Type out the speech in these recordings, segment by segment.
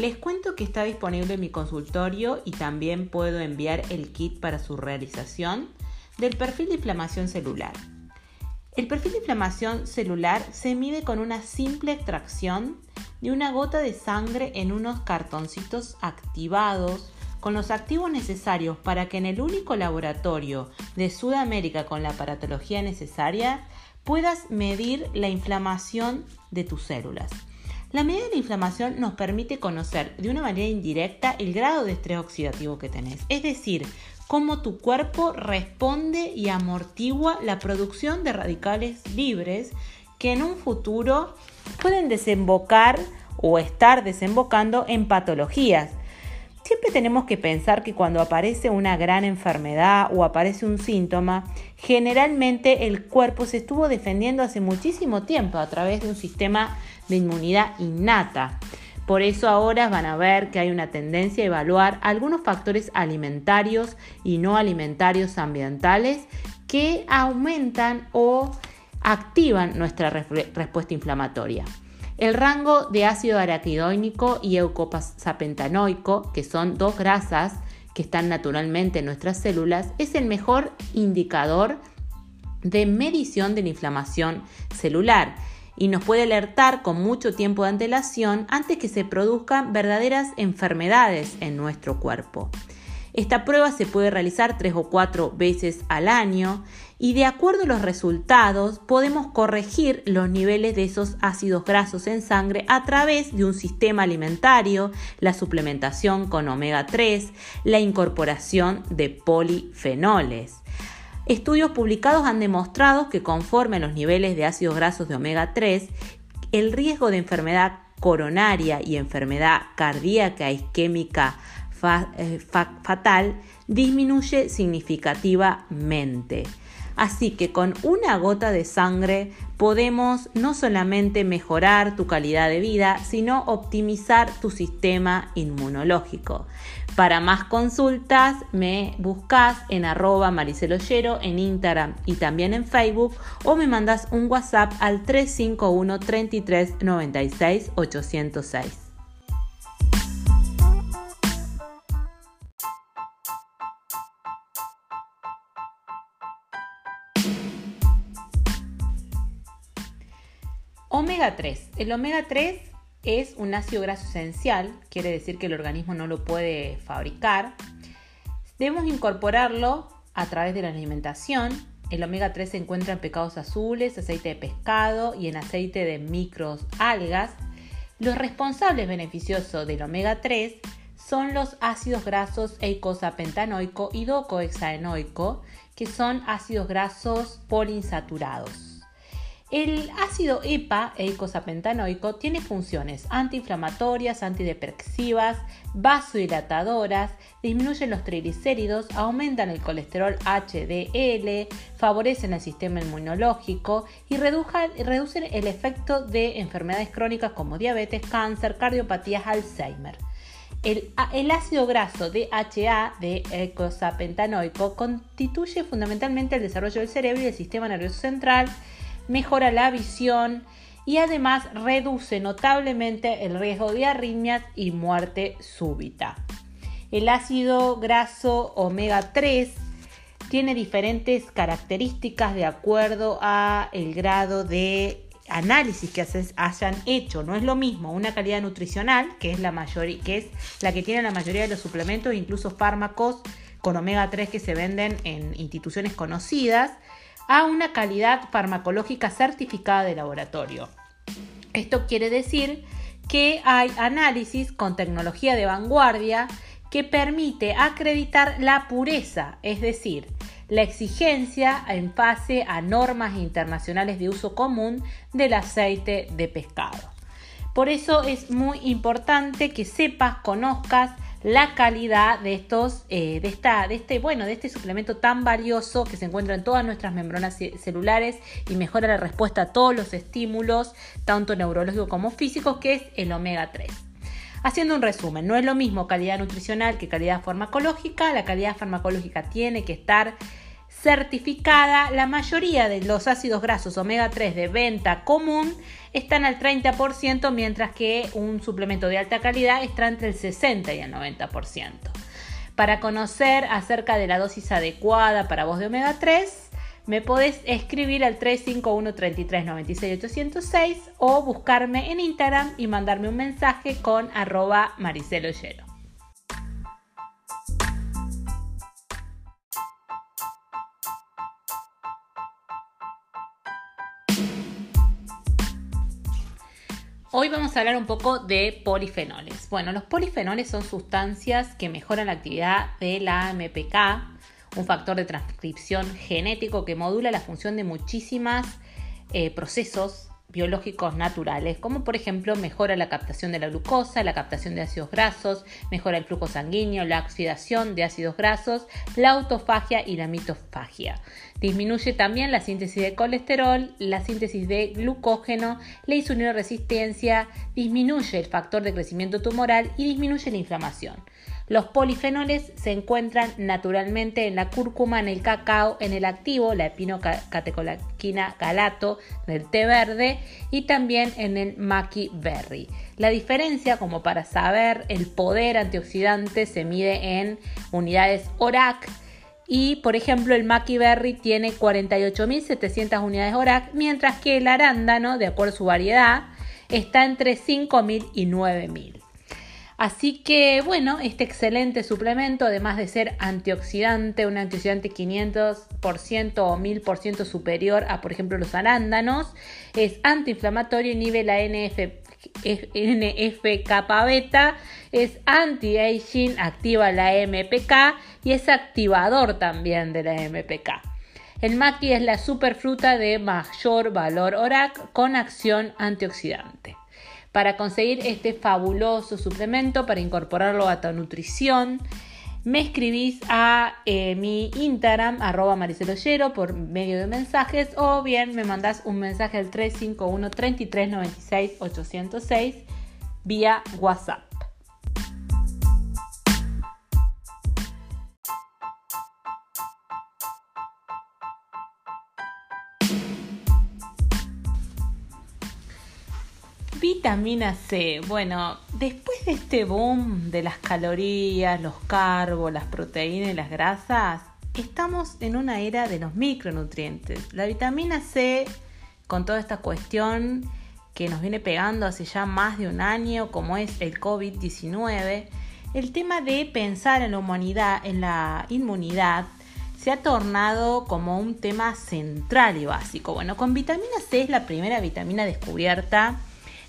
Les cuento que está disponible en mi consultorio y también puedo enviar el kit para su realización del perfil de inflamación celular. El perfil de inflamación celular se mide con una simple extracción de una gota de sangre en unos cartoncitos activados con los activos necesarios para que en el único laboratorio de Sudamérica con la aparatología necesaria puedas medir la inflamación de tus células. La medida de la inflamación nos permite conocer de una manera indirecta el grado de estrés oxidativo que tenés, es decir, cómo tu cuerpo responde y amortigua la producción de radicales libres que en un futuro pueden desembocar o estar desembocando en patologías. Siempre tenemos que pensar que cuando aparece una gran enfermedad o aparece un síntoma, generalmente el cuerpo se estuvo defendiendo hace muchísimo tiempo a través de un sistema de inmunidad innata. Por eso ahora van a ver que hay una tendencia a evaluar algunos factores alimentarios y no alimentarios ambientales que aumentan o activan nuestra respuesta inflamatoria. El rango de ácido araquidónico y eucopasapentanoico, que son dos grasas que están naturalmente en nuestras células, es el mejor indicador de medición de la inflamación celular y nos puede alertar con mucho tiempo de antelación antes que se produzcan verdaderas enfermedades en nuestro cuerpo. Esta prueba se puede realizar tres o cuatro veces al año y de acuerdo a los resultados podemos corregir los niveles de esos ácidos grasos en sangre a través de un sistema alimentario, la suplementación con omega 3, la incorporación de polifenoles. Estudios publicados han demostrado que conforme a los niveles de ácidos grasos de omega 3, el riesgo de enfermedad coronaria y enfermedad cardíaca isquémica eh, fatal disminuye significativamente. Así que con una gota de sangre podemos no solamente mejorar tu calidad de vida, sino optimizar tu sistema inmunológico. Para más consultas me buscas en arroba mariceloyero en Instagram y también en Facebook o me mandas un WhatsApp al 351 33 96 806. Omega 3. El omega 3 es un ácido graso esencial, quiere decir que el organismo no lo puede fabricar. Debemos incorporarlo a través de la alimentación. El omega 3 se encuentra en pecados azules, aceite de pescado y en aceite de micros algas. Los responsables beneficiosos del omega 3 son los ácidos grasos eicosapentanoico y docohexaenoico, que son ácidos grasos poliinsaturados. El ácido EPA, eicosapentanoico, tiene funciones antiinflamatorias, antidepresivas, vasodilatadoras, disminuyen los triglicéridos, aumentan el colesterol HDL, favorecen el sistema inmunológico y reducen el efecto de enfermedades crónicas como diabetes, cáncer, cardiopatías, Alzheimer. El, ácido graso DHA de eicosapentanoico constituye fundamentalmente el desarrollo del cerebro y del sistema nervioso central, mejora la visión y además reduce notablemente el riesgo de arritmias y muerte súbita. El ácido graso omega 3 tiene diferentes características de acuerdo a el grado de análisis que hayan hecho. No es lo mismo una calidad nutricional, que es la, que es la que tiene la mayoría de los suplementos, incluso fármacos con omega 3 que se venden en instituciones conocidas, a una calidad farmacológica certificada de laboratorio. Esto quiere decir que hay análisis con tecnología de vanguardia que permite acreditar la pureza, es decir, la exigencia en base a normas internacionales de uso común del aceite de pescado. Por eso es muy importante que sepas, conozcas la calidad de estos, eh, de, esta, de este, bueno, de este suplemento tan valioso que se encuentra en todas nuestras membranas celulares y mejora la respuesta a todos los estímulos, tanto neurológicos como físicos, que es el omega 3. Haciendo un resumen, no es lo mismo calidad nutricional que calidad farmacológica. La calidad farmacológica tiene que estar certificada, la mayoría de los ácidos grasos omega 3 de venta común están al 30%, mientras que un suplemento de alta calidad está entre el 60 y el 90%. Para conocer acerca de la dosis adecuada para vos de omega 3, me podés escribir al 351 33 96 806 o buscarme en Instagram y mandarme un mensaje con arroba mariceloyero. Hoy vamos a hablar un poco de polifenoles. Bueno, los polifenoles son sustancias que mejoran la actividad de la MPK, un factor de transcripción genético que modula la función de muchísimos eh, procesos biológicos naturales, como por ejemplo mejora la captación de la glucosa, la captación de ácidos grasos, mejora el flujo sanguíneo, la oxidación de ácidos grasos, la autofagia y la mitofagia. Disminuye también la síntesis de colesterol, la síntesis de glucógeno, la resistencia, disminuye el factor de crecimiento tumoral y disminuye la inflamación. Los polifenoles se encuentran naturalmente en la cúrcuma, en el cacao, en el activo, la epinocatecolaquina galato del té verde y también en el maqui berry. La diferencia, como para saber el poder antioxidante, se mide en unidades ORAC y por ejemplo el maqui berry tiene 48.700 unidades ORAC, mientras que el arándano, de acuerdo a su variedad, está entre 5.000 y 9.000. Así que bueno, este excelente suplemento, además de ser antioxidante, un antioxidante 500% o 1000% superior a, por ejemplo, los arándanos, es antiinflamatorio, inhibe la NF, NFK beta, es anti-aging, activa la MPK y es activador también de la MPK. El maqui es la superfruta de mayor valor ORAC con acción antioxidante. Para conseguir este fabuloso suplemento, para incorporarlo a tu nutrición, me escribís a eh, mi Instagram, arroba mariceloyero, por medio de mensajes, o bien me mandás un mensaje al 351 3396 806 vía WhatsApp. Vitamina C. Bueno, después de este boom de las calorías, los carbos, las proteínas y las grasas, estamos en una era de los micronutrientes. La vitamina C, con toda esta cuestión que nos viene pegando hace ya más de un año, como es el COVID-19, el tema de pensar en la humanidad, en la inmunidad, se ha tornado como un tema central y básico. Bueno, con vitamina C es la primera vitamina descubierta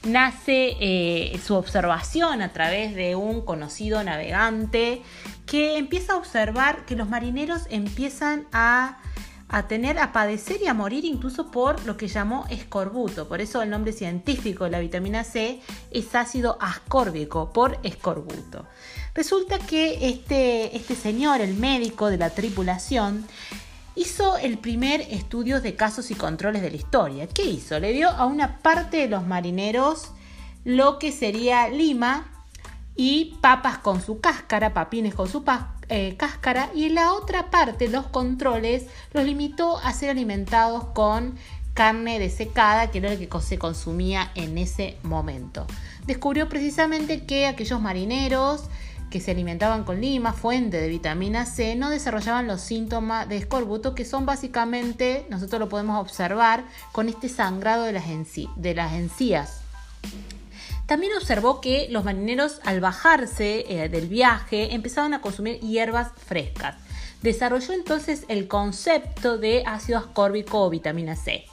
nace eh, su observación a través de un conocido navegante que empieza a observar que los marineros empiezan a, a tener, a padecer y a morir incluso por lo que llamó escorbuto. Por eso el nombre científico de la vitamina C es ácido ascórbico por escorbuto. Resulta que este, este señor, el médico de la tripulación, hizo el primer estudio de casos y controles de la historia. ¿Qué hizo? Le dio a una parte de los marineros lo que sería lima y papas con su cáscara, papines con su eh, cáscara, y en la otra parte los controles los limitó a ser alimentados con carne desecada, que era lo que se consumía en ese momento. Descubrió precisamente que aquellos marineros que se alimentaban con lima, fuente de vitamina C, no desarrollaban los síntomas de escorbuto que son básicamente, nosotros lo podemos observar con este sangrado de las, encías. También observó que los marineros al bajarse eh, del viaje empezaban a consumir hierbas frescas. Desarrolló entonces el concepto de ácido ascórbico o vitamina C.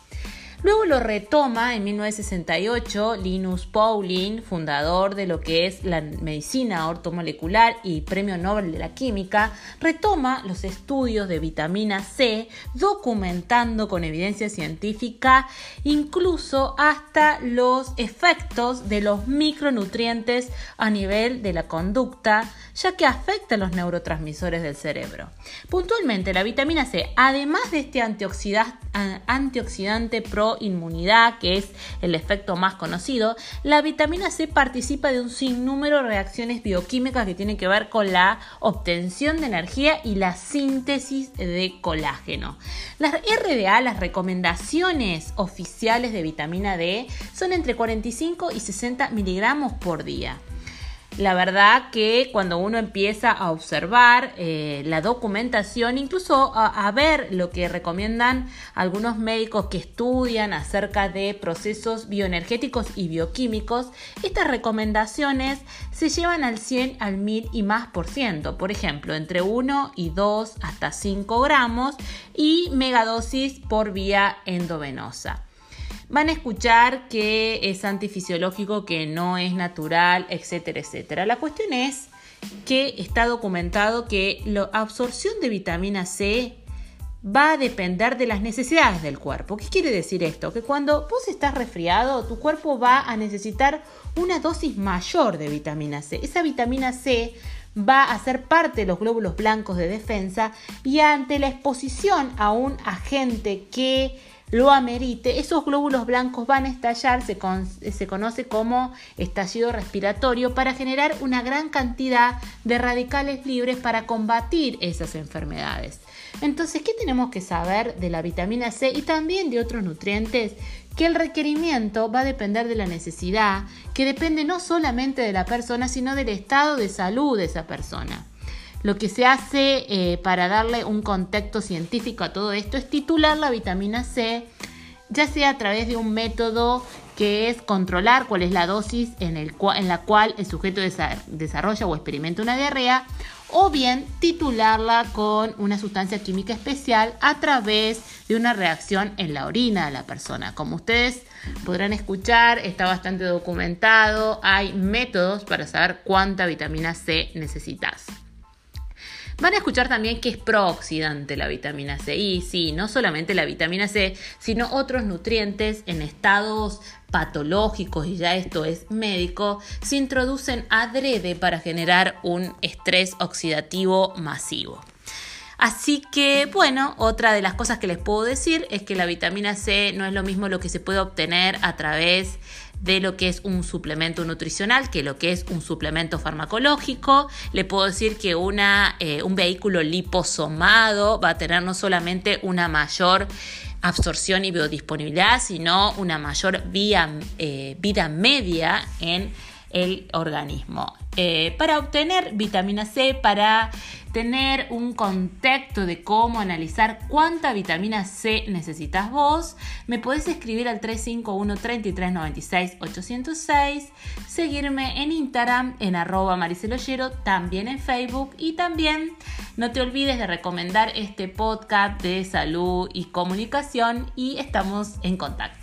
Luego lo retoma en 1968 Linus Pauling, fundador de lo que es la medicina ortomolecular y premio Nobel de la Química, retoma los estudios de vitamina C, documentando con evidencia científica incluso hasta los efectos de los micronutrientes a nivel de la conducta, ya que afecta a los neurotransmisores del cerebro. Puntualmente, la vitamina C, además de este antioxidante pro inmunidad, que es el efecto más conocido, la vitamina C participa de un sinnúmero de reacciones bioquímicas que tienen que ver con la obtención de energía y la síntesis de colágeno. Las RDA, las recomendaciones oficiales de vitamina D, son entre 45 y 60 miligramos por día. La verdad que cuando uno empieza a observar eh, la documentación, incluso a, ver lo que recomiendan algunos médicos que estudian acerca de procesos bioenergéticos y bioquímicos, estas recomendaciones se llevan al 100, al 1000 y más por ciento. Por ejemplo, entre 1 y 2 hasta 5 gramos y megadosis por vía endovenosa van a escuchar que es antifisiológico, que no es natural, etcétera, etcétera. La cuestión es que está documentado que la absorción de vitamina C va a depender de las necesidades del cuerpo. ¿Qué quiere decir esto? Que cuando vos estás resfriado, tu cuerpo va a necesitar una dosis mayor de vitamina C. Esa vitamina C va a ser parte de los glóbulos blancos de defensa y ante la exposición a un agente que lo amerite, esos glóbulos blancos van a estallar, se, se, conoce como estallido respiratorio, para generar una gran cantidad de radicales libres para combatir esas enfermedades. Entonces, ¿qué tenemos que saber de la vitamina C y también de otros nutrientes? Que el requerimiento va a depender de la necesidad, que depende no solamente de la persona, sino del estado de salud de esa persona. Lo que se hace eh, para darle un contexto científico a todo esto es titular la vitamina C, ya sea a través de un método que es controlar cuál es la dosis en, la cual el sujeto desarrolla o experimenta una diarrea, o bien titularla con una sustancia química especial a través de una reacción en la orina de la persona. Como ustedes podrán escuchar, está bastante documentado, hay métodos para saber cuánta vitamina C necesitas. Van a escuchar también que es prooxidante la vitamina C. Y sí, no solamente la vitamina C, sino otros nutrientes en estados patológicos, y ya esto es médico, se introducen adrede para generar un estrés oxidativo masivo. Así que, bueno, otra de las cosas que les puedo decir es que la vitamina C no es lo mismo lo que se puede obtener a través de lo que es un suplemento nutricional que lo que es un suplemento farmacológico. Le puedo decir que una, eh, un vehículo liposomado va a tener no solamente una mayor absorción y biodisponibilidad, sino una mayor eh, vida media en el organismo. Eh, para obtener vitamina C, para tener un contexto de cómo analizar cuánta vitamina C necesitas vos, me podés escribir al 351 3396 806, seguirme en Instagram en arroba mariceloyero, también en Facebook y también no te olvides de recomendar este podcast de salud y comunicación y estamos en contacto.